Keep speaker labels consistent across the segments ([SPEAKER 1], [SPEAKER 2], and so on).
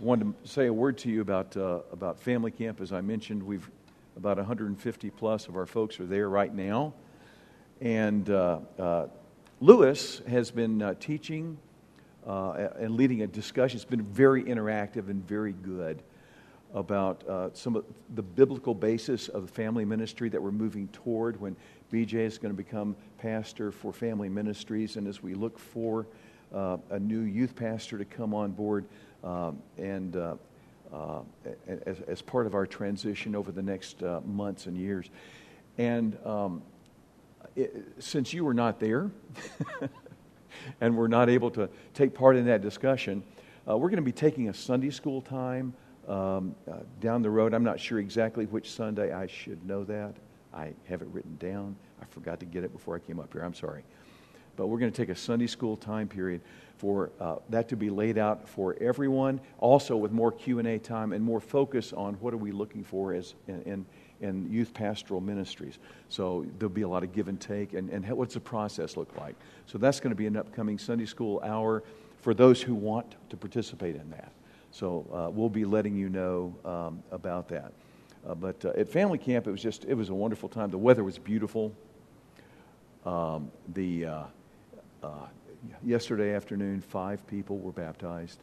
[SPEAKER 1] wanted to say a word to you about, uh, about family camp. As I mentioned, we've about 150 plus of our folks are there right now. And uh, uh, Lewis has been uh, teaching uh, and leading a discussion. It's been very interactive and very good about uh, some of the biblical basis of the family ministry that we're moving toward when BJ is going to become pastor for family ministries. And as we look for a new youth pastor to come on board, um, and uh, uh, as, as, part of our transition over the next uh, months and years. And um, it, since you were not there and were not able to take part in that discussion, uh, we're going to be taking a Sunday school time um, uh, down the road. I'm not sure exactly which Sunday. I should know that. I have it written down. I forgot to get it before I came up here. I'm sorry. But we're going to take a Sunday school time period for uh, that to be laid out for everyone. Also, with more Q and A time and more focus on what are we looking for as in, in, in youth pastoral ministries. So there'll be a lot of give and take, and, and what's the process look like? So that's going to be an upcoming Sunday school hour for those who want to participate in that. So uh, we'll be letting you know um, about that. Uh, but uh, at family camp, it was just it was a wonderful time. The weather was beautiful. Um, the uh, uh, yesterday afternoon, five people were baptized,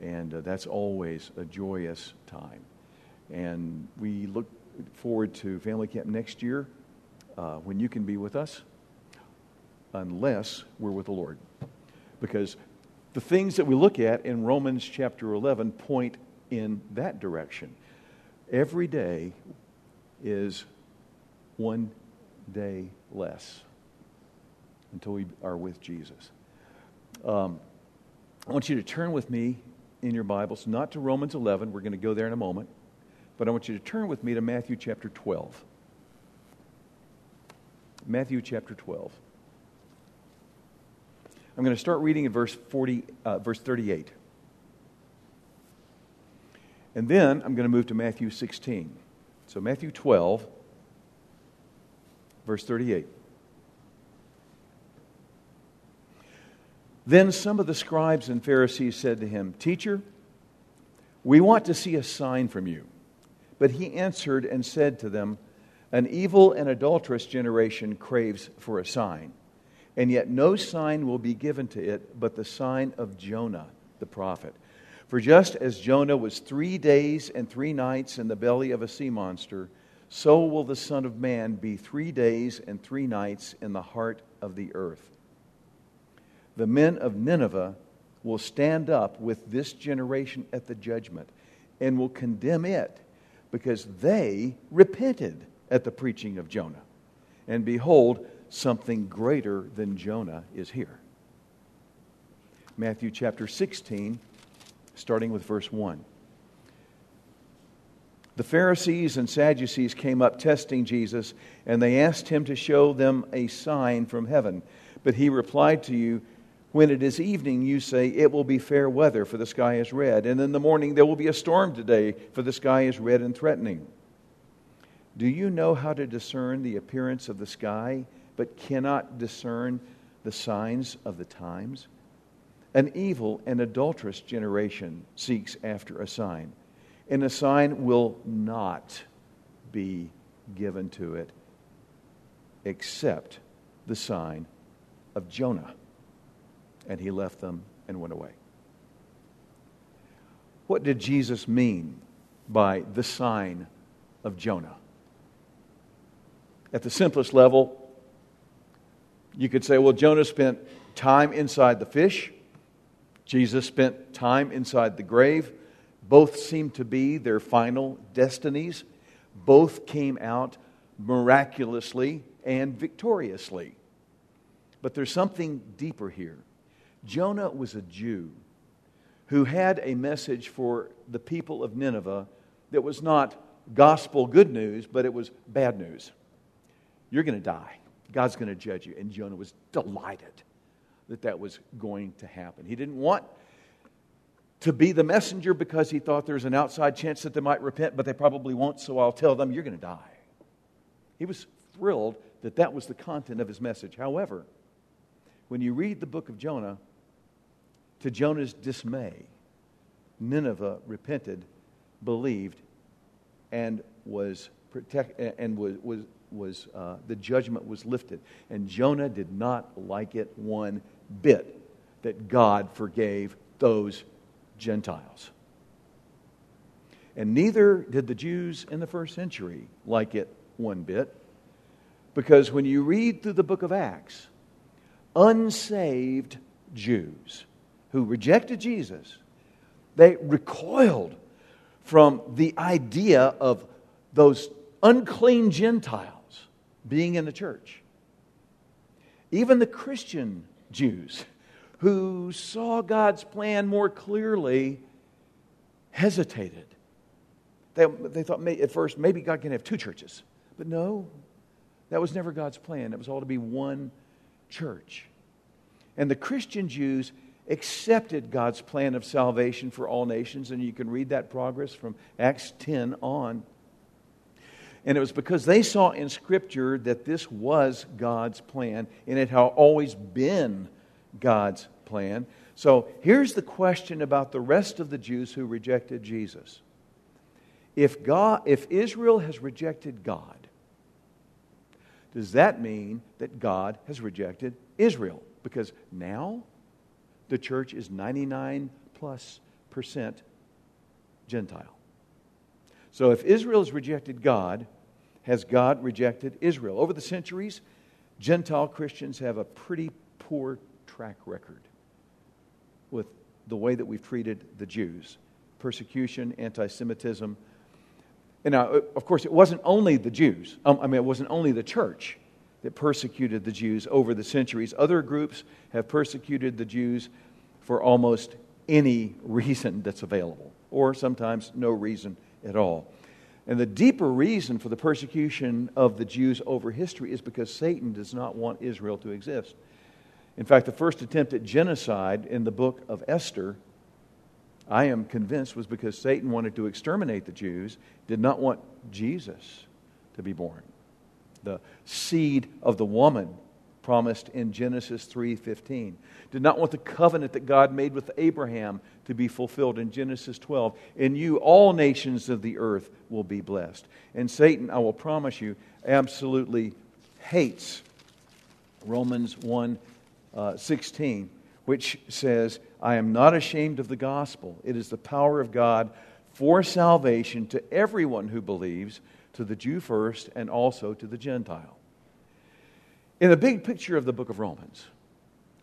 [SPEAKER 1] and uh, that's always a joyous time. And we look forward to family camp next year uh, when you can be with us, unless we're with the Lord. Because the things that we look at in Romans chapter 11 point in that direction. Every day is one day less until we are with Jesus. Um, I want you to turn with me in your Bibles, not to Romans 11, we're going to go there in a moment, but I want you to turn with me to Matthew chapter 12. Matthew chapter 12. I'm going to start reading in verse, 40, uh, verse 38. And then I'm going to move to Matthew 16. So, Matthew 12, verse 38. Then some of the scribes and Pharisees said to him, Teacher, we want to see a sign from you. But he answered and said to them, An evil and adulterous generation craves for a sign, and yet no sign will be given to it but the sign of Jonah the prophet. For just as Jonah was three days and three nights in the belly of a sea monster, so will the Son of Man be three days and three nights in the heart of the earth the men of Nineveh will stand up with this generation at the judgment and will condemn it because they repented at the preaching of Jonah. And behold, something greater than Jonah is here. Matthew chapter 16, starting with verse 1. The Pharisees and Sadducees came up testing Jesus, and they asked him to show them a sign from heaven. But he replied to you, when it is evening, you say, It will be fair weather, for the sky is red. And in the morning, there will be a storm today, for the sky is red and threatening. Do you know how to discern the appearance of the sky, but cannot discern the signs of the times? An evil and adulterous generation seeks after a sign, and a sign will not be given to it except the sign of Jonah and he left them and went away. What did Jesus mean by the sign of Jonah? At the simplest level, you could say, well, Jonah spent time inside the fish. Jesus spent time inside the grave. Both seem to be their final destinies. Both came out miraculously and victoriously. But there's something deeper here. Jonah was a Jew who had a message for the people of Nineveh that was not gospel good news, but it was bad news. You're going to die. God's going to judge you. And Jonah was delighted that that was going to happen. He didn't want to be the messenger because he thought there's an outside chance that they might repent, but they probably won't, so I'll tell them, you're going to die. He was thrilled that that was the content of his message. However, when you read the book of Jonah, to Jonah's dismay, Nineveh repented, believed, and was protect and was was was uh, the judgment was lifted. And Jonah did not like it one bit that God forgave those Gentiles. And neither did the Jews in the first century like it one bit. Because when you read through the book of Acts, unsaved Jews who rejected Jesus, they recoiled from the idea of those unclean Gentiles being in the church. Even the Christian Jews who saw God's plan more clearly hesitated. They, they thought at first maybe God can have two churches. But no, that was never God's plan. It was all to be one church. And the Christian Jews accepted God's plan of salvation for all nations, and you can read that progress from Acts 10 on. And it was because they saw in Scripture that this was God's plan, and it had always been God's plan. So here's the question about the rest of the Jews who rejected Jesus. If, God, if Israel has rejected God, does that mean that God has rejected Israel? Because now the church is 99 plus percent Gentile. So if Israel has rejected God, has God rejected Israel? Over the centuries, Gentile Christians have a pretty poor track record with the way that we've treated the Jews persecution, anti Semitism. And now, of course, it wasn't only the Jews, um, I mean, it wasn't only the church that persecuted the Jews over the centuries. Other groups have persecuted the Jews for almost any reason that's available, or sometimes no reason at all. And the deeper reason for the persecution of the Jews over history is because Satan does not want Israel to exist. In fact, the first attempt at genocide in the book of Esther, I am convinced, was because Satan wanted to exterminate the Jews, did not want Jesus to be born. The seed of the woman promised in Genesis 3:15. Did not want the covenant that God made with Abraham to be fulfilled in Genesis 12. In you all nations of the earth will be blessed. And Satan, I will promise you, absolutely hates Romans 1 uh, 16, which says, I am not ashamed of the gospel. It is the power of God for salvation to everyone who believes, to the Jew first, and also to the Gentile. In the big picture of the book of Romans,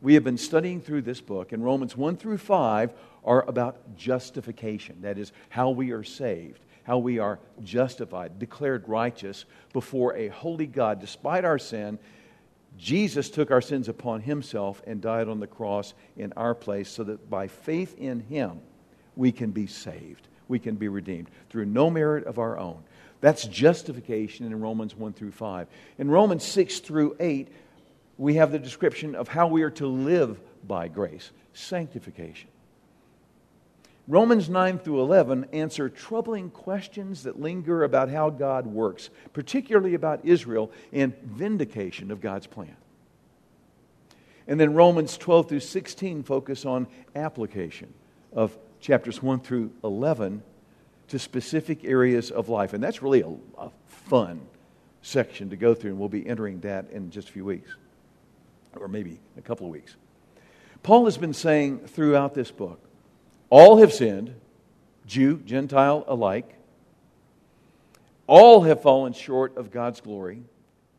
[SPEAKER 1] we have been studying through this book, and Romans 1 through 5 are about justification. That is, how we are saved, how we are justified, declared righteous before a holy God. Despite our sin, Jesus took our sins upon himself and died on the cross in our place so that by faith in him, we can be saved. We can be redeemed through no merit of our own. That's justification in Romans 1 through 5. In Romans 6 through 8, we have the description of how we are to live by grace sanctification. Romans 9 through 11 answer troubling questions that linger about how God works, particularly about Israel and vindication of God's plan. And then Romans 12 through 16 focus on application of chapters 1 through 11 to specific areas of life. And that's really a, a fun section to go through, and we'll be entering that in just a few weeks, or maybe a couple of weeks. Paul has been saying throughout this book all have sinned, Jew, Gentile alike. All have fallen short of God's glory.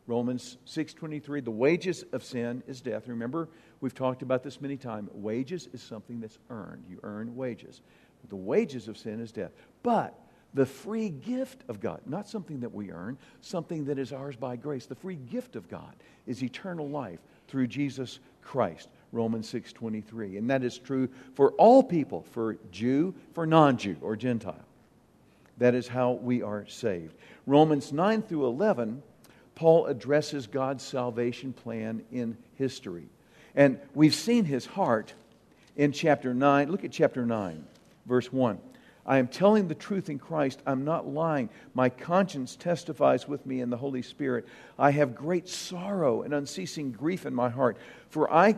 [SPEAKER 1] Romans 6:23 the wages of sin is death. Remember, we've talked about this many times. Wages is something that's earned. You earn wages. The wages of sin is death. But the free gift of God, not something that we earn, something that is ours by grace. The free gift of God is eternal life through Jesus Christ. Romans 6:23. And that is true for all people, for Jew, for non-Jew or Gentile. That is how we are saved. Romans 9 through 11, Paul addresses God's salvation plan in history. And we've seen his heart in chapter 9. Look at chapter 9 verse 1. I am telling the truth in Christ. I'm not lying. My conscience testifies with me in the Holy Spirit. I have great sorrow and unceasing grief in my heart, for I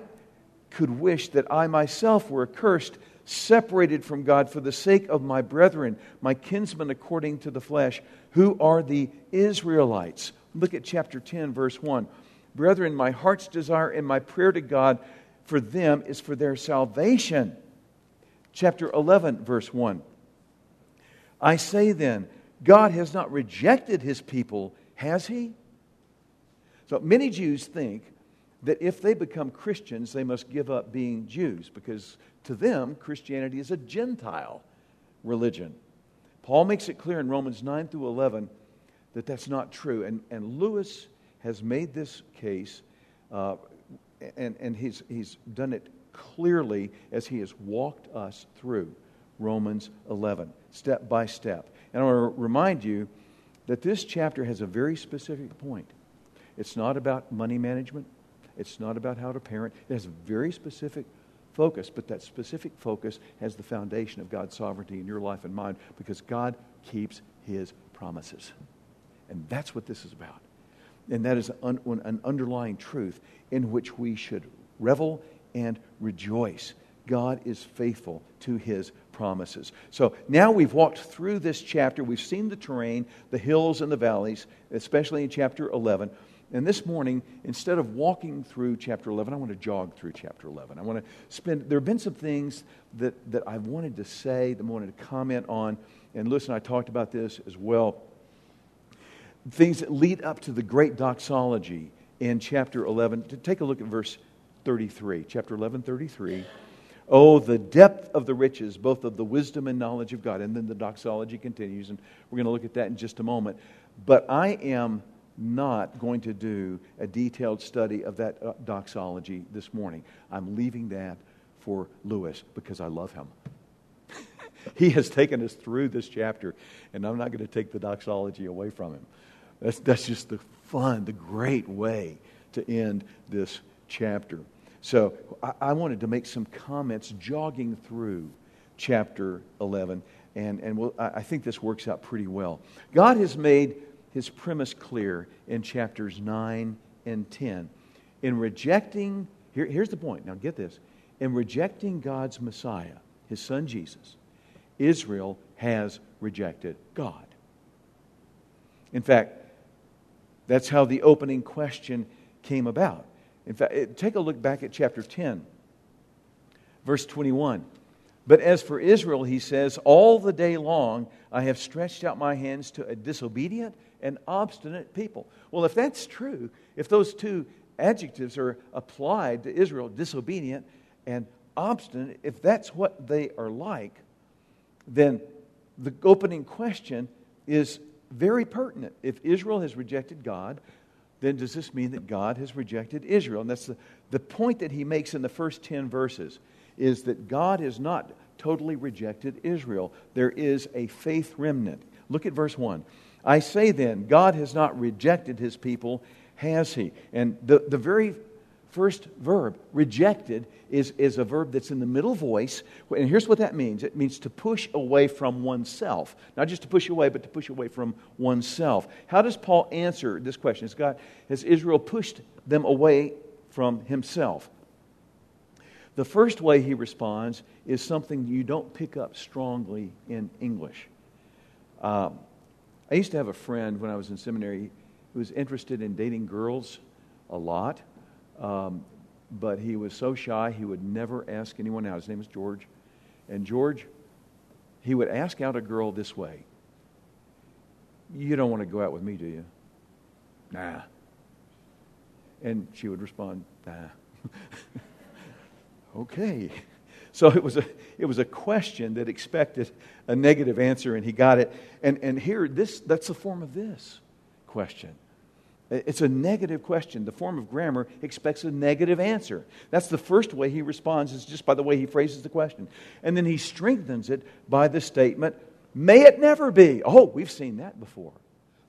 [SPEAKER 1] could wish that I myself were accursed, separated from God for the sake of my brethren, my kinsmen according to the flesh, who are the Israelites. Look at chapter 10, verse 1. Brethren, my heart's desire and my prayer to God for them is for their salvation. Chapter 11, verse 1. I say then, God has not rejected his people, has he? So many Jews think that if they become Christians, they must give up being Jews because to them, Christianity is a Gentile religion. Paul makes it clear in Romans 9 through 11 that that's not true. And, and Lewis has made this case, uh, and, and he's, he's done it clearly as he has walked us through Romans 11, step by step. And I want to remind you that this chapter has a very specific point. It's not about money management, it's not about how to parent. It has a very specific focus, but that specific focus has the foundation of God's sovereignty in your life and mine because God keeps his promises. And that's what this is about. And that is an, underlying truth in which we should revel and rejoice. God is faithful to his promises. So now we've walked through this chapter. We've seen the terrain, the hills and the valleys, especially in chapter 11. And this morning, instead of walking through chapter 11, I want to jog through chapter 11. I want to spend, there have been some things that, that I've wanted to say, that I wanted to comment on. And listen, I talked about this as well. Things that lead up to the great doxology in chapter 11. To Take a look at verse 33. Chapter 11, 33. Oh, the depth of the riches, both of the wisdom and knowledge of God. And then the doxology continues, and we're going to look at that in just a moment. But I am not going to do a detailed study of that uh, doxology this morning. I'm leaving that for Lewis because I love him. he has taken us through this chapter, and I'm not going to take the doxology away from him. That's, that's just the fun, the great way to end this chapter. So I, I wanted to make some comments jogging through chapter 11, and, and we'll, I think this works out pretty well. God has made his premise clear in chapters 9 and 10. In rejecting, here, here's the point. Now get this. In rejecting God's Messiah, his son Jesus, Israel has rejected God. In fact, that's how the opening question came about. In fact, take a look back at chapter 10, verse 21. But as for Israel, he says, All the day long I have stretched out my hands to a disobedient and obstinate people. Well, if that's true, if those two adjectives are applied to Israel, disobedient and obstinate, if that's what they are like, then the opening question is very pertinent. If Israel has rejected God, then does this mean that God has rejected Israel? And that's the, the point that he makes in the first 10 verses is that God has not totally rejected Israel. There is a faith remnant. Look at verse 1. I say then, God has not rejected his people, has he? And the, the very first verb, rejected, is, is a verb that's in the middle voice. And here's what that means it means to push away from oneself. Not just to push away, but to push away from oneself. How does Paul answer this question? Has, God, has Israel pushed them away from himself? The first way he responds is something you don't pick up strongly in English. Um, I used to have a friend when I was in seminary who was interested in dating girls a lot, um, but he was so shy he would never ask anyone out. His name was George. And George, he would ask out a girl this way You don't want to go out with me, do you? Nah. And she would respond, Nah. okay. So it was a, it was a question that expected a negative answer, and he got it. And, and here, this, that's the form of this question. It's a negative question. The form of grammar expects a negative answer. That's the first way he responds, is just by the way he phrases the question. And then he strengthens it by the statement, May it never be. Oh, we've seen that before.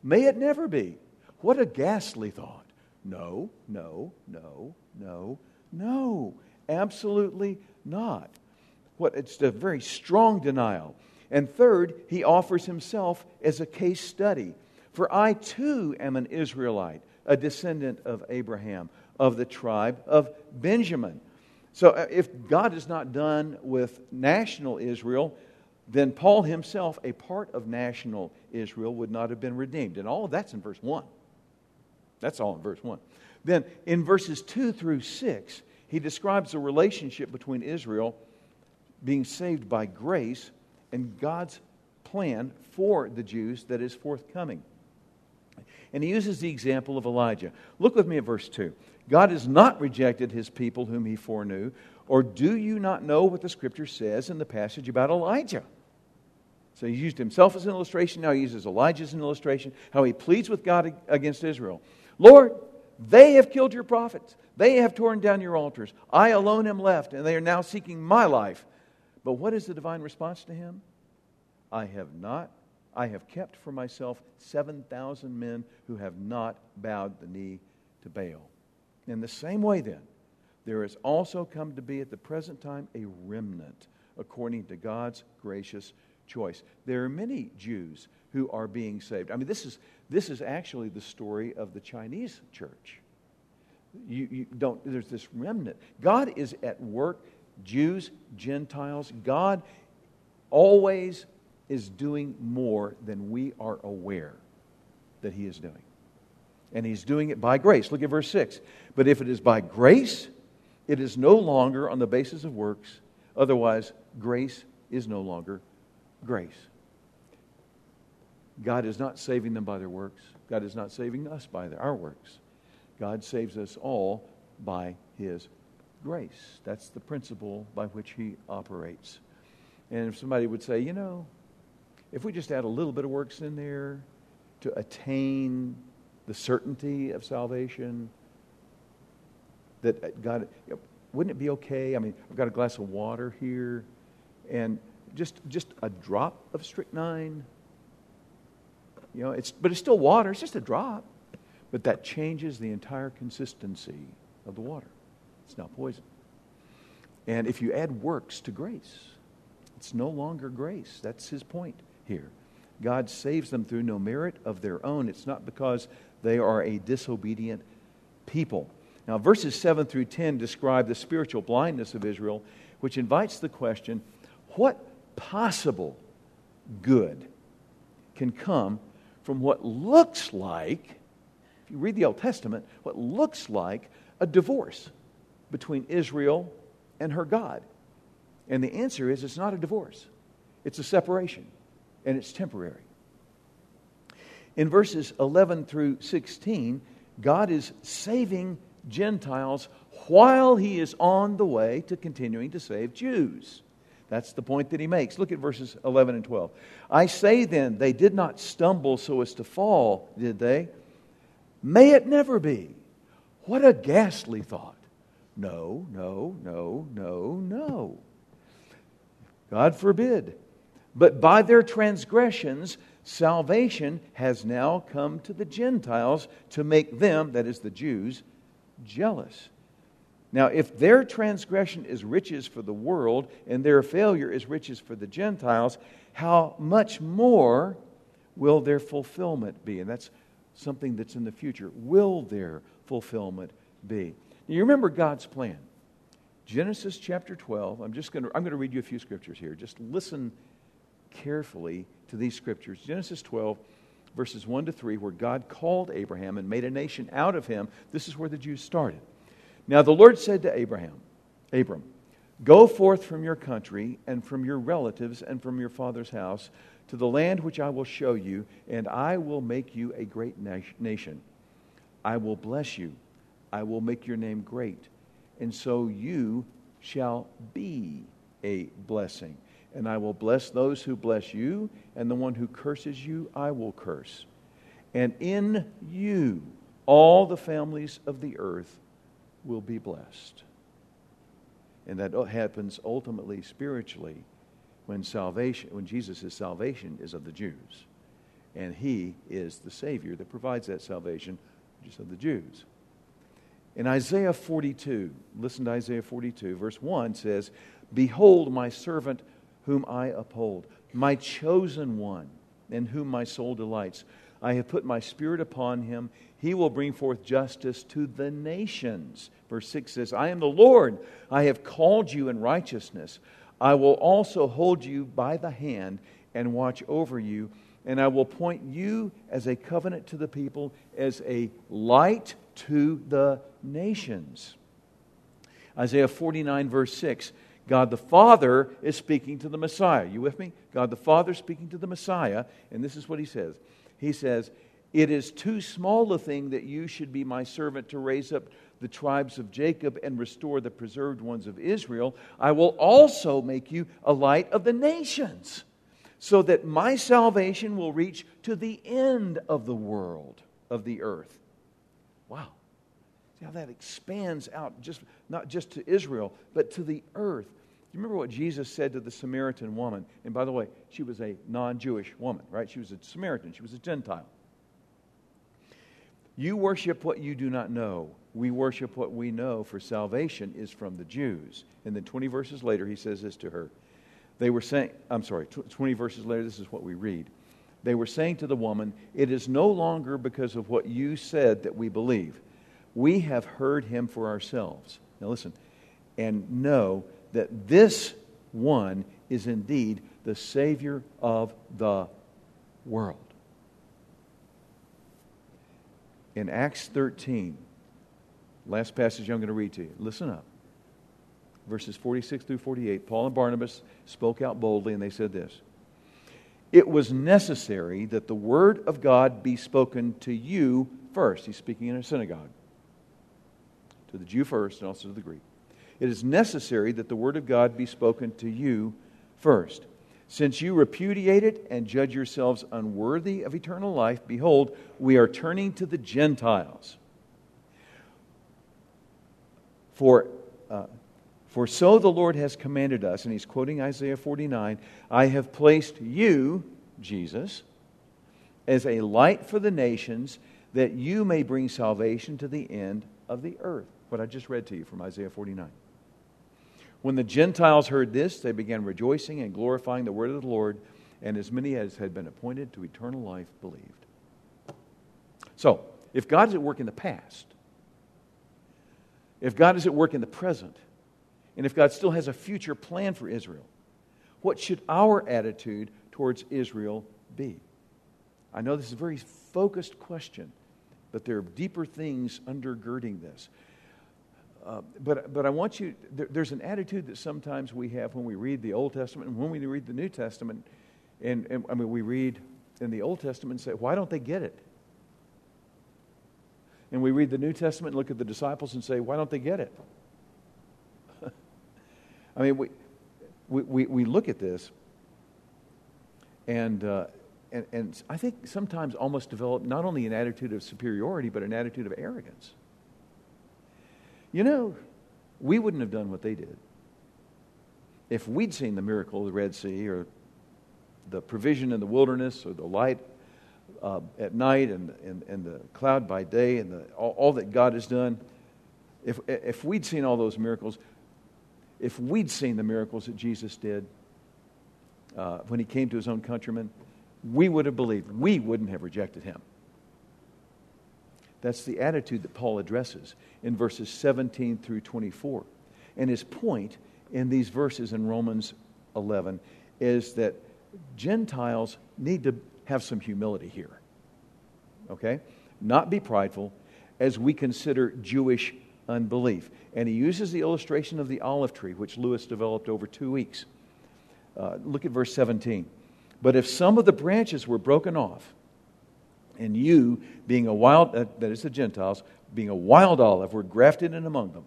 [SPEAKER 1] May it never be. What a ghastly thought. No, no, no, no, no. Absolutely not. What, it's a very strong denial. And third, he offers himself as a case study. For I too am an Israelite, a descendant of Abraham, of the tribe of Benjamin. So uh, if God is not done with national Israel, then Paul himself, a part of national Israel, would not have been redeemed. And all of that's in verse 1. That's all in verse 1. Then in verses 2 through 6, he describes the relationship between Israel being saved by grace and God's plan for the Jews that is forthcoming. And he uses the example of Elijah. Look with me at verse 2. God has not rejected his people whom he foreknew. Or do you not know what the scripture says in the passage about Elijah? So he used himself as an illustration. Now he uses Elijah as an illustration, how he pleads with God against Israel. Lord, they have killed your prophets. They have torn down your altars. I alone am left, and they are now seeking my life. But what is the divine response to him? I have not, I have kept for myself 7,000 men who have not bowed the knee to Baal. In the same way, then, there has also come to be at the present time a remnant according to God's gracious choice. There are many Jews who are being saved. I mean, this is, this is actually the story of the Chinese church. You, you don't, there's this remnant. God is at work, Jews, Gentiles. God always is doing more than we are aware that He is doing. And He's doing it by grace. Look at verse 6. But if it is by grace, it is no longer on the basis of works. Otherwise, grace is no longer grace. God is not saving them by their works. God is not saving us by our works. God saves us all by His grace. That's the principle by which He operates. And if somebody would say, you know, if we just add a little bit of works in there to attain the certainty of salvation, that uh, God, wouldn't it be okay? I mean, I've got a glass of water here, and just just a drop of strychnine you know, it's, but it's still water, it's just a drop. But that changes the entire consistency of the water. It's now poison. And if you add works to grace, it's no longer grace. That's his point here. God saves them through no merit of their own. It's not because they are a disobedient people. Now, verses 7 through 10 describe the spiritual blindness of Israel, which invites the question what possible good can come from what looks like, if you read the Old Testament, what looks like a divorce between Israel and her God. And the answer is it's not a divorce, it's a separation, and it's temporary. In verses 11 through 16, God is saving Gentiles while he is on the way to continuing to save Jews. That's the point that he makes. Look at verses 11 and 12. I say then, they did not stumble so as to fall, did they? May it never be. What a ghastly thought. No, no, no, no, no. God forbid. But by their transgressions, salvation has now come to the Gentiles to make them, that is the Jews, jealous. Now, if their transgression is riches for the world and their failure is riches for the Gentiles, how much more will their fulfillment be? And that's something that's in the future. Will their fulfillment be? Now, you remember God's plan. Genesis chapter 12. I'm just going to I'm going to read you a few scriptures here. Just listen carefully to these scriptures. Genesis 12 verses 1 to 3 where God called Abraham and made a nation out of him. This is where the Jews started. Now the Lord said to Abraham, Abram, Go forth from your country and from your relatives and from your father's house to the land which I will show you, and I will make you a great nation. I will bless you. I will make your name great, and so you shall be a blessing. And I will bless those who bless you, and the one who curses you, I will curse. And in you, all the families of the earth will be blessed. And that happens ultimately spiritually when salvation, when Jesus' salvation is of the Jews. And he is the Savior that provides that salvation, just of the Jews. In Isaiah 42, listen to Isaiah 42, verse 1 says, Behold, my servant whom I uphold, my chosen one, in whom my soul delights. I have put my spirit upon him. He will bring forth justice to the nations. Verse 6 says, I am the Lord. I have called you in righteousness. I will also hold you by the hand and watch over you. And I will point you as a covenant to the people, as a light to the nations. Isaiah 49, verse 6. God the Father is speaking to the Messiah. You with me? God the Father speaking to the Messiah, and this is what he says. He says, It is too small a thing that you should be my servant to raise up the tribes of Jacob and restore the preserved ones of Israel. I will also make you a light of the nations, so that my salvation will reach to the end of the world, of the earth. Wow. See how that expands out, just, not just to Israel, but to the earth. Do you remember what Jesus said to the Samaritan woman? And by the way, she was a non Jewish woman, right? She was a Samaritan, she was a Gentile. You worship what you do not know. We worship what we know, for salvation is from the Jews. And then 20 verses later, he says this to her. They were saying, I'm sorry, 20 verses later, this is what we read. They were saying to the woman, It is no longer because of what you said that we believe. We have heard him for ourselves. Now listen, and know that this one is indeed the Savior of the world. In Acts 13, last passage I'm going to read to you, listen up. Verses 46 through 48, Paul and Barnabas spoke out boldly and they said this It was necessary that the word of God be spoken to you first. He's speaking in a synagogue. To the Jew first and also to the Greek it is necessary that the word of God be spoken to you first. Since you repudiate it and judge yourselves unworthy of eternal life, behold, we are turning to the Gentiles. For, uh, for so the Lord has commanded us, and he's quoting Isaiah 49 I have placed you, Jesus, as a light for the nations, that you may bring salvation to the end of the earth. What I just read to you from Isaiah 49. When the Gentiles heard this, they began rejoicing and glorifying the word of the Lord, and as many as had been appointed to eternal life believed. So, if God is at work in the past, if God is at work in the present, and if God still has a future plan for Israel, what should our attitude towards Israel be? I know this is a very focused question, but there are deeper things undergirding this. Uh, but, but I want you, there, there's an attitude that sometimes we have when we read the Old Testament and when we read the New Testament. And, and I mean, we read in the Old Testament and say, why don't they get it? And we read the New Testament and look at the disciples and say, why don't they get it? I mean, we, we, we look at this and, uh, and, and I think sometimes almost develop not only an attitude of superiority, but an attitude of arrogance. You know, we wouldn't have done what they did. If we'd seen the miracle of the Red Sea or the provision in the wilderness or the light uh, at night and, and, and the cloud by day and the, all, all that God has done, if, if we'd seen all those miracles, if we'd seen the miracles that Jesus did uh, when he came to his own countrymen, we would have believed. We wouldn't have rejected him. That's the attitude that Paul addresses in verses 17 through 24. And his point in these verses in Romans 11 is that Gentiles need to have some humility here. Okay? Not be prideful as we consider Jewish unbelief. And he uses the illustration of the olive tree, which Lewis developed over two weeks. Uh, look at verse 17. But if some of the branches were broken off, and you, being a wild, uh, that is the Gentiles, being a wild olive, were grafted in among them,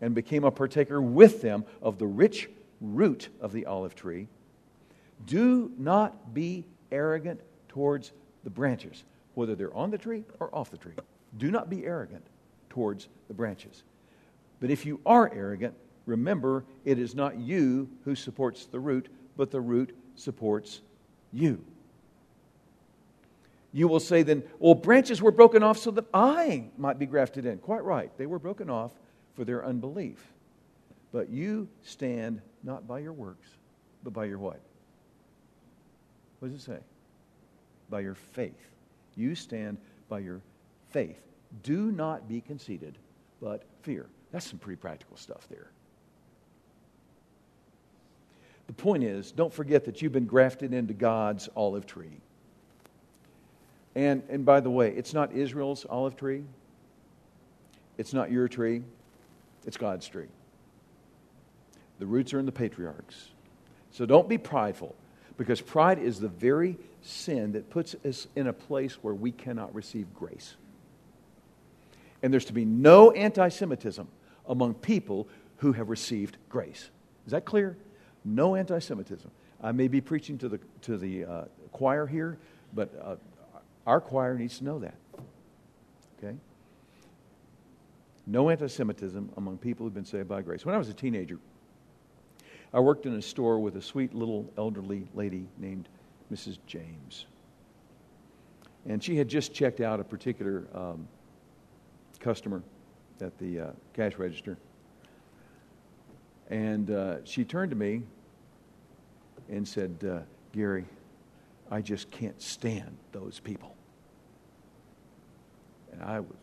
[SPEAKER 1] and became a partaker with them of the rich root of the olive tree. Do not be arrogant towards the branches, whether they're on the tree or off the tree. Do not be arrogant towards the branches. But if you are arrogant, remember it is not you who supports the root, but the root supports you. You will say then, well, branches were broken off so that I might be grafted in. Quite right. They were broken off for their unbelief. But you stand not by your works, but by your what? What does it say? By your faith. You stand by your faith. Do not be conceited, but fear. That's some pretty practical stuff there. The point is, don't forget that you've been grafted into God's olive tree. And, and by the way, it's not Israel's olive tree, it's not your tree, it's God's tree. The roots are in the patriarchs. So don't be prideful, because pride is the very sin that puts us in a place where we cannot receive grace. And there's to be no anti Semitism among people who have received grace. Is that clear? No anti Semitism. I may be preaching to the, to the uh, choir here, but uh, our choir needs to know that. Okay? No anti Semitism among people who've been saved by grace. When I was a teenager, I worked in a store with a sweet little elderly lady named Mrs. James. And she had just checked out a particular um, customer at the uh, cash register. And uh, she turned to me and said, uh, Gary, I just can't stand those people. And I was,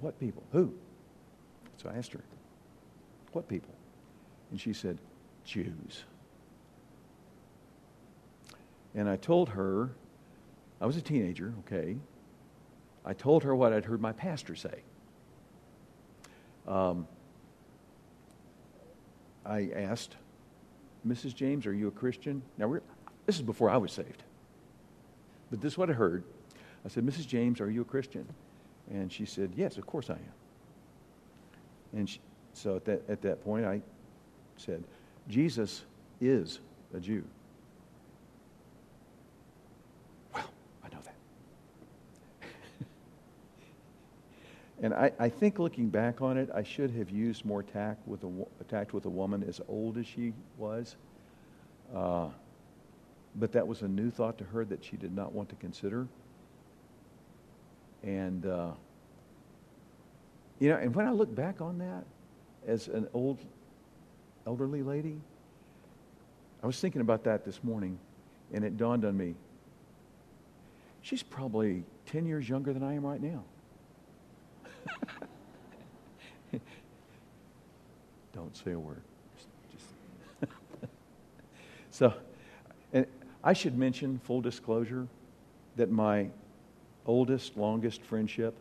[SPEAKER 1] what people? Who? So I asked her, what people? And she said, Jews. And I told her, I was a teenager, okay. I told her what I'd heard my pastor say. Um, I asked, Mrs. James, are you a Christian? Now, we're this is before I was saved. But this is what I heard. I said, Mrs. James, are you a Christian? And she said, Yes, of course I am. And she, so at that, at that point, I said, Jesus is a Jew. Well, I know that. and I, I think looking back on it, I should have used more tact with a, tact with a woman as old as she was. Uh, but that was a new thought to her that she did not want to consider. And, uh, you know, and when I look back on that, as an old elderly lady? I was thinking about that this morning, and it dawned on me. She's probably 10 years younger than I am right now. Don't say a word. Just so, and I should mention, full disclosure, that my oldest, longest friendship,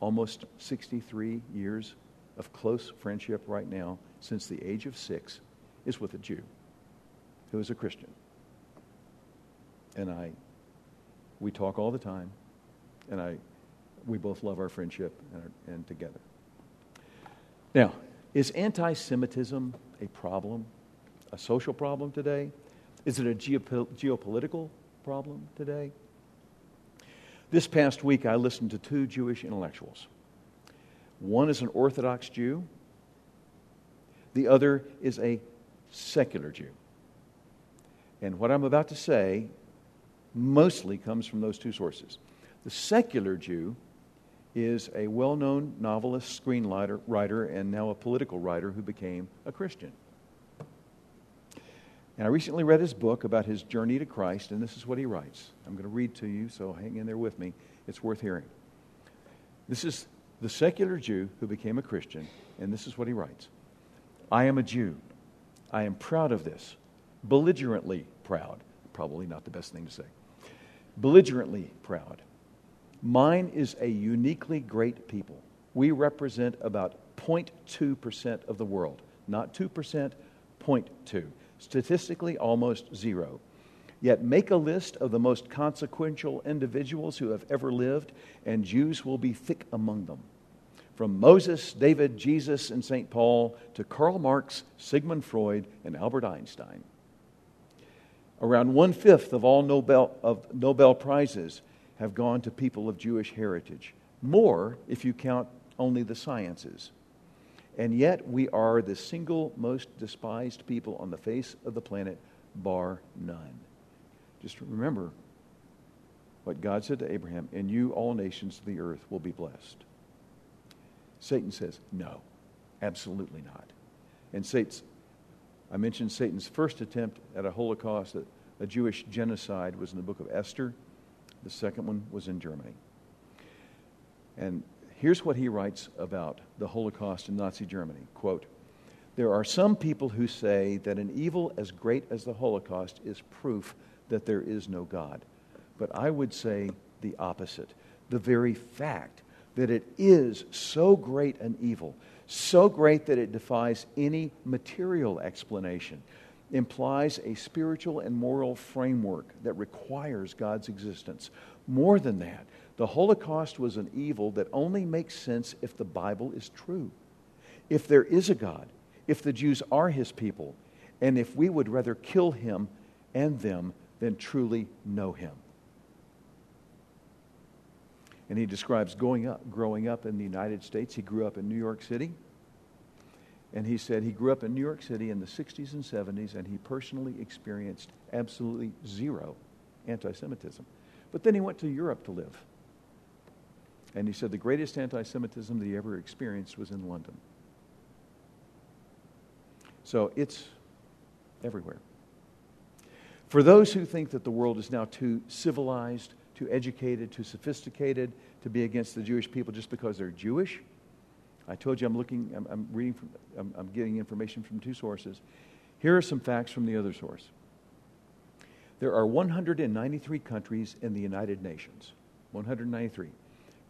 [SPEAKER 1] almost 63 years, of close friendship right now since the age of six is with a Jew who is a Christian. And I, we talk all the time, and I, we both love our friendship and, our, and together. Now, is anti Semitism a problem, a social problem today? Is it a geopo- geopolitical problem today? This past week, I listened to two Jewish intellectuals one is an Orthodox Jew, the other is a secular Jew. And what I'm about to say mostly comes from those two sources. The secular Jew is a well known novelist, screenwriter, writer, and now a political writer who became a Christian. And I recently read his book about his journey to Christ, and this is what he writes. I'm going to read to you, so hang in there with me. It's worth hearing. This is the secular Jew who became a Christian, and this is what he writes I am a Jew. I am proud of this, belligerently proud. Probably not the best thing to say. Belligerently proud. Mine is a uniquely great people. We represent about 0.2% of the world. Not 2%, 0.2. Statistically, almost zero. Yet make a list of the most consequential individuals who have ever lived, and Jews will be thick among them from Moses, David, Jesus, and St. Paul to Karl Marx, Sigmund Freud, and Albert Einstein. Around one fifth of all Nobel, of Nobel Prizes have gone to people of Jewish heritage, more if you count only the sciences. And yet, we are the single most despised people on the face of the planet, bar none. Just remember what God said to Abraham, and you, all nations of the earth, will be blessed. Satan says, no, absolutely not. And Satan's, I mentioned Satan's first attempt at a Holocaust that a Jewish genocide was in the book of Esther. The second one was in Germany. And here's what he writes about the Holocaust in Nazi Germany. Quote, there are some people who say that an evil as great as the Holocaust is proof that there is no God. But I would say the opposite. The very fact that it is so great an evil, so great that it defies any material explanation, implies a spiritual and moral framework that requires God's existence. More than that, the Holocaust was an evil that only makes sense if the Bible is true. If there is a God, if the Jews are his people, and if we would rather kill him and them than truly know him. And he describes going up, growing up in the United States. He grew up in New York City. And he said he grew up in New York City in the 60s and 70s, and he personally experienced absolutely zero anti Semitism. But then he went to Europe to live. And he said the greatest anti Semitism that he ever experienced was in London. So it's everywhere. For those who think that the world is now too civilized, too educated, too sophisticated to be against the Jewish people just because they're Jewish, I told you I'm looking, I'm, I'm reading, from, I'm, I'm getting information from two sources. Here are some facts from the other source. There are 193 countries in the United Nations. 193.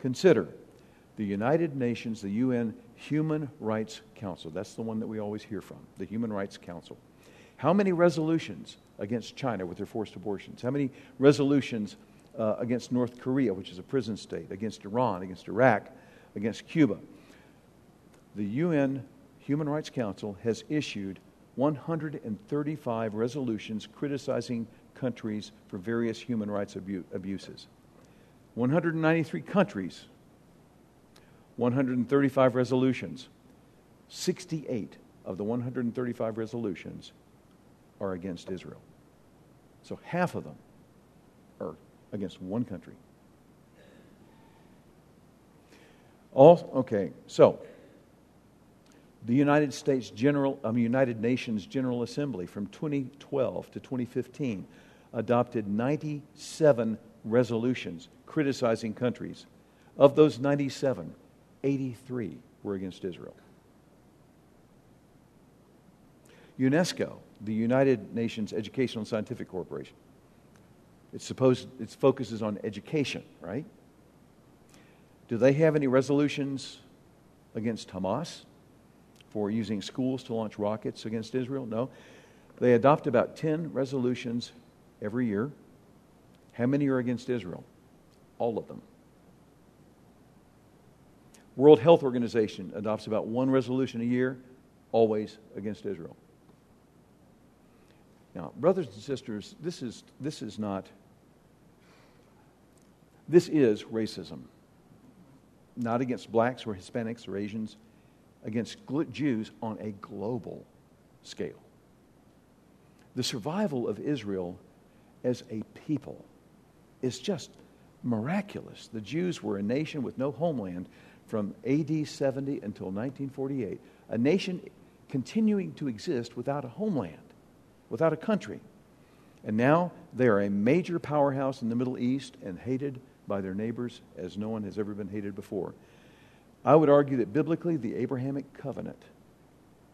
[SPEAKER 1] Consider the United Nations, the UN Human Rights Council. That's the one that we always hear from, the Human Rights Council. How many resolutions against China with their forced abortions? How many resolutions uh, against North Korea, which is a prison state, against Iran, against Iraq, against Cuba? The UN Human Rights Council has issued 135 resolutions criticizing countries for various human rights abu- abuses. 193 countries 135 resolutions. 68 of the 135 resolutions are against Israel. So half of them are against one country. All, okay, so the United States General, um, United Nations General Assembly from 2012 to 2015 adopted 97 resolutions criticizing countries. Of those 97, 83 were against Israel. UNESCO, the United Nations Educational and Scientific Corporation, it's supposed it focuses on education, right? Do they have any resolutions against Hamas for using schools to launch rockets against Israel? No. They adopt about 10 resolutions every year. How many are against Israel? All of them. World Health Organization adopts about one resolution a year, always against Israel. Now, brothers and sisters, this is, this is not, this is racism. Not against blacks or Hispanics or Asians, against Jews on a global scale. The survival of Israel as a people is just miraculous. The Jews were a nation with no homeland from AD 70 until 1948, a nation continuing to exist without a homeland, without a country. And now they are a major powerhouse in the Middle East and hated by their neighbors as no one has ever been hated before. I would argue that biblically, the Abrahamic covenant,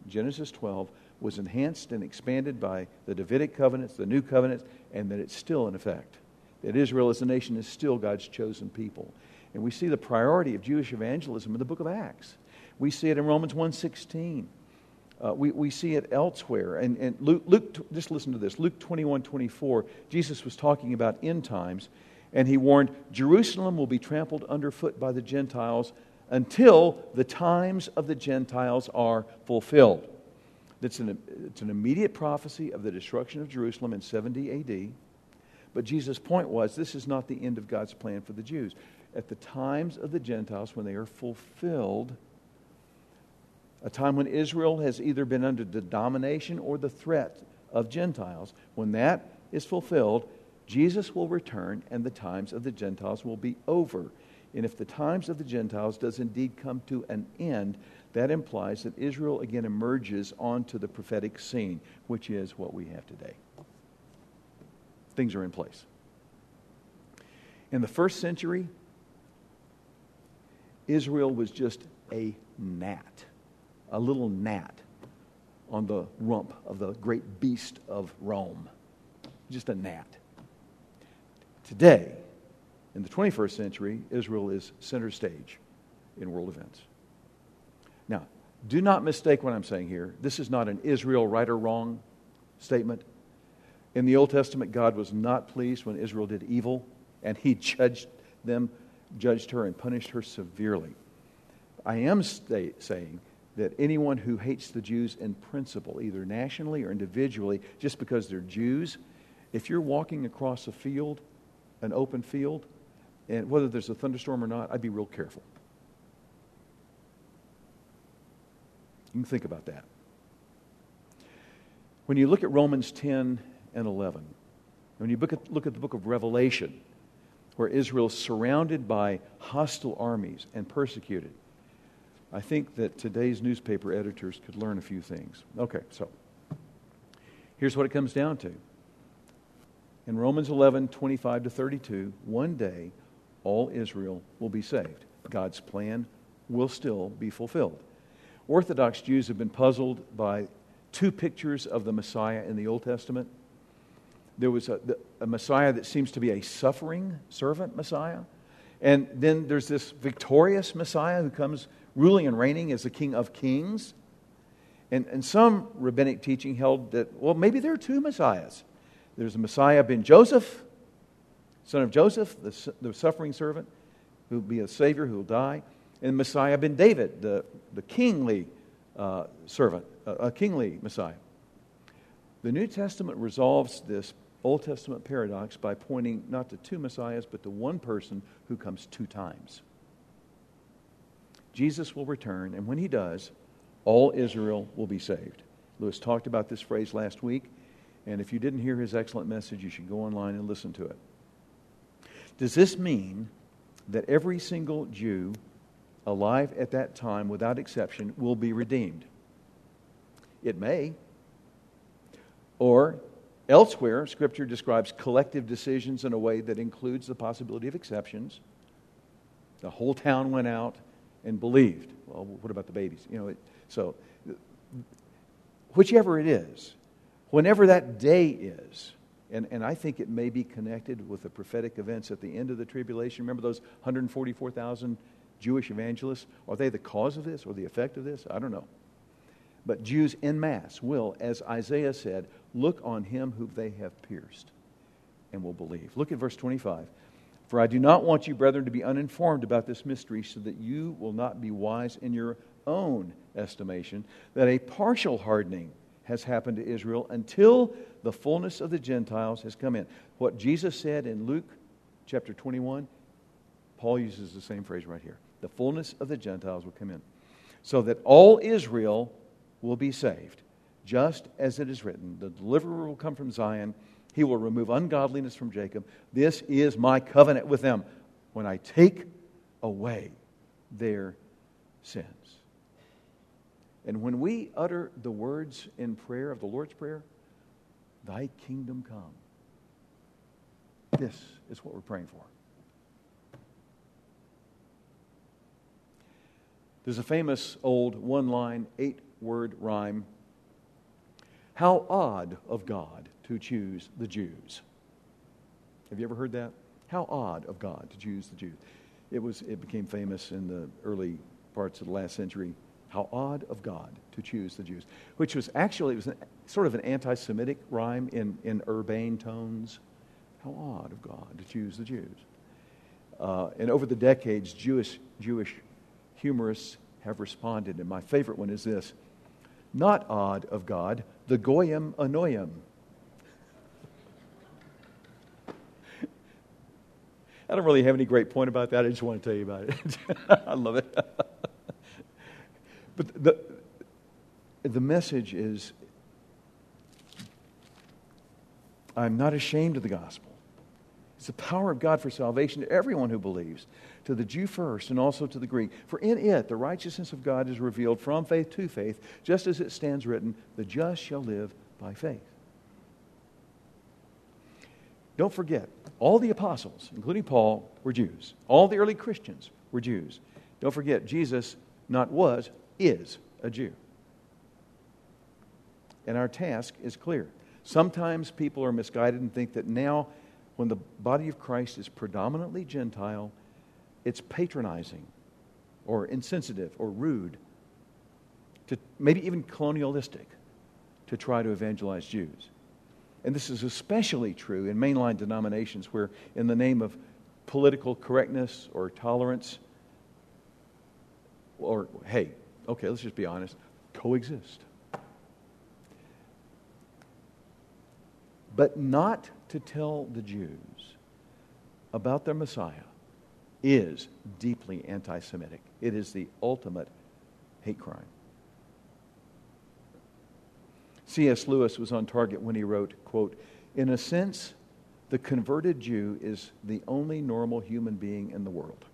[SPEAKER 1] Genesis 12, was enhanced and expanded by the Davidic covenants, the new covenants, and that it's still in effect. That Israel as a nation is still God's chosen people. And we see the priority of Jewish evangelism in the book of Acts. We see it in Romans 1.16. Uh, we, we see it elsewhere. And, and Luke, Luke, just listen to this. Luke 21, 24, Jesus was talking about end times, and he warned, Jerusalem will be trampled underfoot by the Gentiles until the times of the Gentiles are fulfilled. That's an, it's an immediate prophecy of the destruction of Jerusalem in 70 AD. But Jesus' point was this is not the end of God's plan for the Jews at the times of the Gentiles when they are fulfilled, a time when Israel has either been under the domination or the threat of Gentiles, when that is fulfilled, Jesus will return and the times of the Gentiles will be over. And if the times of the Gentiles does indeed come to an end, that implies that Israel again emerges onto the prophetic scene, which is what we have today. Things are in place. In the first century, Israel was just a gnat, a little gnat on the rump of the great beast of Rome. Just a gnat. Today, in the 21st century, Israel is center stage in world events. Now, do not mistake what I'm saying here. This is not an Israel right or wrong statement. In the Old Testament, God was not pleased when Israel did evil, and he judged them, judged her, and punished her severely. I am saying that anyone who hates the Jews in principle, either nationally or individually, just because they're Jews, if you're walking across a field, an open field, and whether there's a thunderstorm or not, I'd be real careful. You can think about that. When you look at Romans 10 and 11, when you look at, look at the book of Revelation, where Israel is surrounded by hostile armies and persecuted, I think that today's newspaper editors could learn a few things. Okay, so here's what it comes down to. In Romans 11, 25 to 32, one day all Israel will be saved. God's plan will still be fulfilled. Orthodox Jews have been puzzled by two pictures of the Messiah in the Old Testament. There was a, a Messiah that seems to be a suffering servant Messiah. And then there's this victorious Messiah who comes ruling and reigning as the King of Kings. And, and some rabbinic teaching held that, well, maybe there are two Messiahs. There's a Messiah ben Joseph, son of Joseph, the, the suffering servant, who will be a Savior who will die, and Messiah ben David, the, the kingly uh, servant, a kingly Messiah. The New Testament resolves this Old Testament paradox by pointing not to two Messiahs, but to one person who comes two times. Jesus will return, and when he does, all Israel will be saved. Lewis talked about this phrase last week, and if you didn't hear his excellent message, you should go online and listen to it. Does this mean that every single Jew alive at that time, without exception, will be redeemed? It may. Or elsewhere, Scripture describes collective decisions in a way that includes the possibility of exceptions. The whole town went out and believed. Well, what about the babies? You know, it, so whichever it is, whenever that day is, and, and I think it may be connected with the prophetic events at the end of the tribulation. Remember those 144,000 Jewish evangelists? Are they the cause of this or the effect of this? I don't know. But Jews en masse will, as Isaiah said, look on him whom they have pierced and will believe. Look at verse 25. For I do not want you, brethren, to be uninformed about this mystery, so that you will not be wise in your own estimation, that a partial hardening has happened to Israel until the fullness of the Gentiles has come in. What Jesus said in Luke chapter 21, Paul uses the same phrase right here. The fullness of the Gentiles will come in. So that all Israel will be saved, just as it is written the deliverer will come from Zion he will remove ungodliness from Jacob. This is my covenant with them when I take away their sins. And when we utter the words in prayer of the Lord's Prayer, Thy kingdom come, this is what we're praying for. There's a famous old one line, eight word rhyme. How odd of God to choose the Jews. Have you ever heard that? How odd of God to choose the Jews. It, was, it became famous in the early parts of the last century. How odd of God to choose the Jews, which was actually it was an, sort of an anti-Semitic rhyme in, in urbane tones. How odd of God to choose the Jews. Uh, and over the decades, Jewish, Jewish humorists have responded, and my favorite one is this Not odd of God, the Goyim Anoyim. I don't really have any great point about that. I just want to tell you about it. I love it. but the, the message is I'm not ashamed of the gospel. It's the power of God for salvation to everyone who believes, to the Jew first and also to the Greek. For in it, the righteousness of God is revealed from faith to faith, just as it stands written, the just shall live by faith. Don't forget, all the apostles, including Paul, were Jews. All the early Christians were Jews. Don't forget, Jesus not was, is a Jew. And our task is clear. Sometimes people are misguided and think that now, when the body of Christ is predominantly Gentile, it's patronizing or insensitive or rude, to maybe even colonialistic, to try to evangelize Jews. And this is especially true in mainline denominations where, in the name of political correctness or tolerance, or hey, okay, let's just be honest, coexist. But not to tell the Jews about their Messiah is deeply anti Semitic. It is the ultimate hate crime. C.S. Lewis was on target when he wrote, quote, In a sense, the converted Jew is the only normal human being in the world.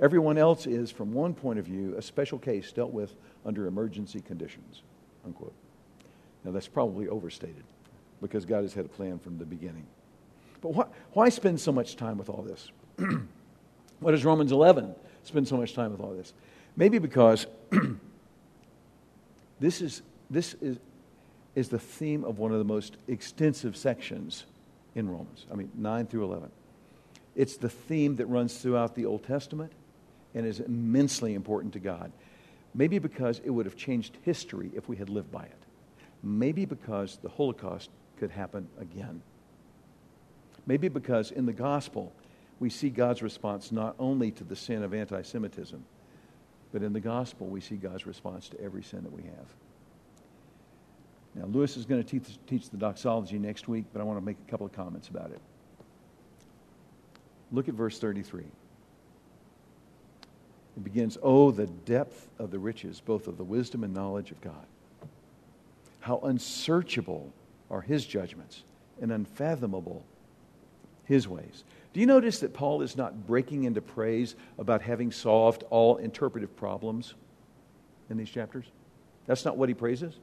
[SPEAKER 1] Everyone else is, from one point of view, a special case dealt with under emergency conditions. Unquote. Now, that's probably overstated because God has had a plan from the beginning. But why, why spend so much time with all this? what does Romans 11 spend so much time with all this? Maybe because this is this is, is the theme of one of the most extensive sections in Romans. I mean, 9 through 11. It's the theme that runs throughout the Old Testament and is immensely important to God. Maybe because it would have changed history if we had lived by it. Maybe because the Holocaust could happen again. Maybe because in the gospel, we see God's response not only to the sin of anti Semitism, but in the gospel, we see God's response to every sin that we have. Now, Lewis is going to teach, teach the doxology next week, but I want to make a couple of comments about it. Look at verse 33. It begins, Oh, the depth of the riches, both of the wisdom and knowledge of God. How unsearchable are his judgments and unfathomable his ways. Do you notice that Paul is not breaking into praise about having solved all interpretive problems in these chapters? That's not what he praises.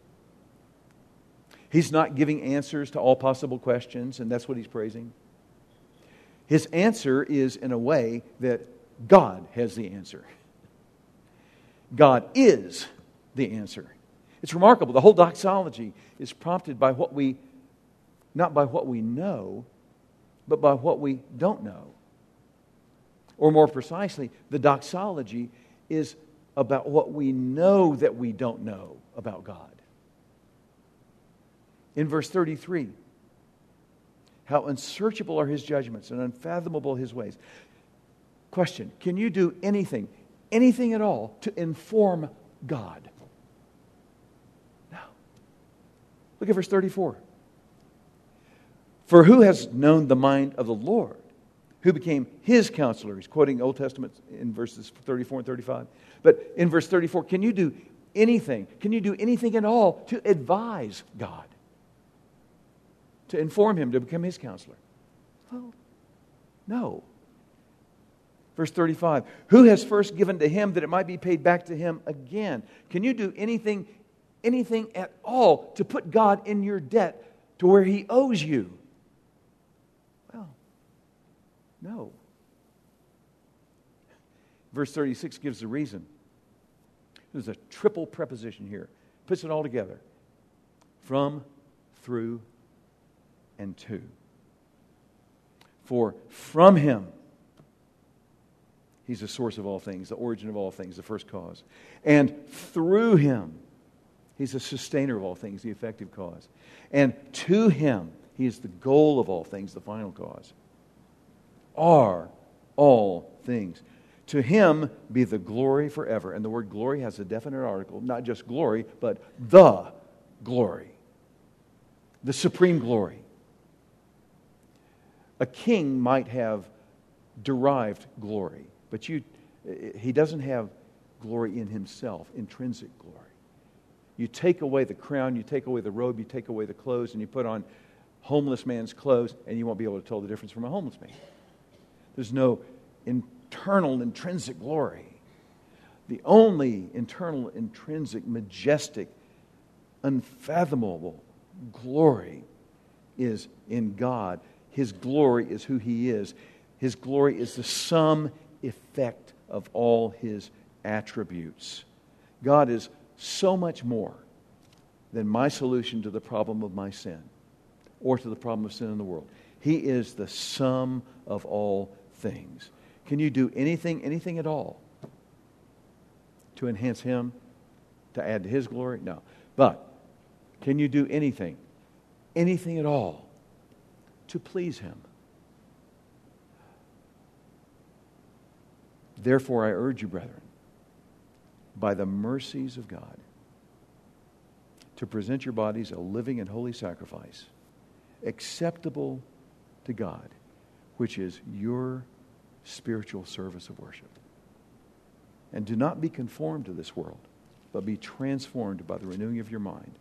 [SPEAKER 1] He's not giving answers to all possible questions, and that's what he's praising. His answer is in a way that God has the answer. God is the answer. It's remarkable. The whole doxology is prompted by what we, not by what we know, but by what we don't know. Or more precisely, the doxology is about what we know that we don't know about God in verse 33. How unsearchable are his judgments and unfathomable his ways. Question Can you do anything, anything at all, to inform God? No. Look at verse 34. For who has known the mind of the Lord? Who became his counselor? He's quoting Old Testament in verses 34 and 35. But in verse 34, can you do anything? Can you do anything at all to advise God? to inform him to become his counselor? Well, no. Verse 35 Who has first given to him that it might be paid back to him again? Can you do anything, anything at all to put God in your debt to where he owes you? Well, no. Verse 36 gives the reason. There's a triple preposition here, puts it all together from, through, and to. For from him, he's the source of all things, the origin of all things, the first cause. And through him, he's the sustainer of all things, the effective cause. And to him, he is the goal of all things, the final cause. Are all things. To him be the glory forever. And the word glory has a definite article, not just glory, but the glory, the supreme glory a king might have derived glory, but you, he doesn't have glory in himself, intrinsic glory. You take away the crown, you take away the robe, you take away the clothes, and you put on homeless man's clothes, and you won't be able to tell the difference from a homeless man. There's no internal, intrinsic glory. The only internal, intrinsic, majestic, unfathomable glory is in God. His glory is who He is. His glory is the sum effect of all His attributes. God is so much more than my solution to the problem of my sin or to the problem of sin in the world. He is the sum of all things. Can you do anything, anything at all to enhance Him, to add to His glory? No. But can you do anything, anything at all to please Him? Therefore, I urge you, brethren, by the mercies of God, to present your bodies a living and holy sacrifice, acceptable to God, which is your spiritual service of worship. And do not be conformed to this world, but be transformed by the renewing of your mind,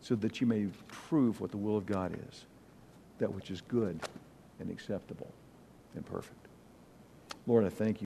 [SPEAKER 1] so that you may prove what the will of God is, that which is good and acceptable and perfect. Lord, I thank you.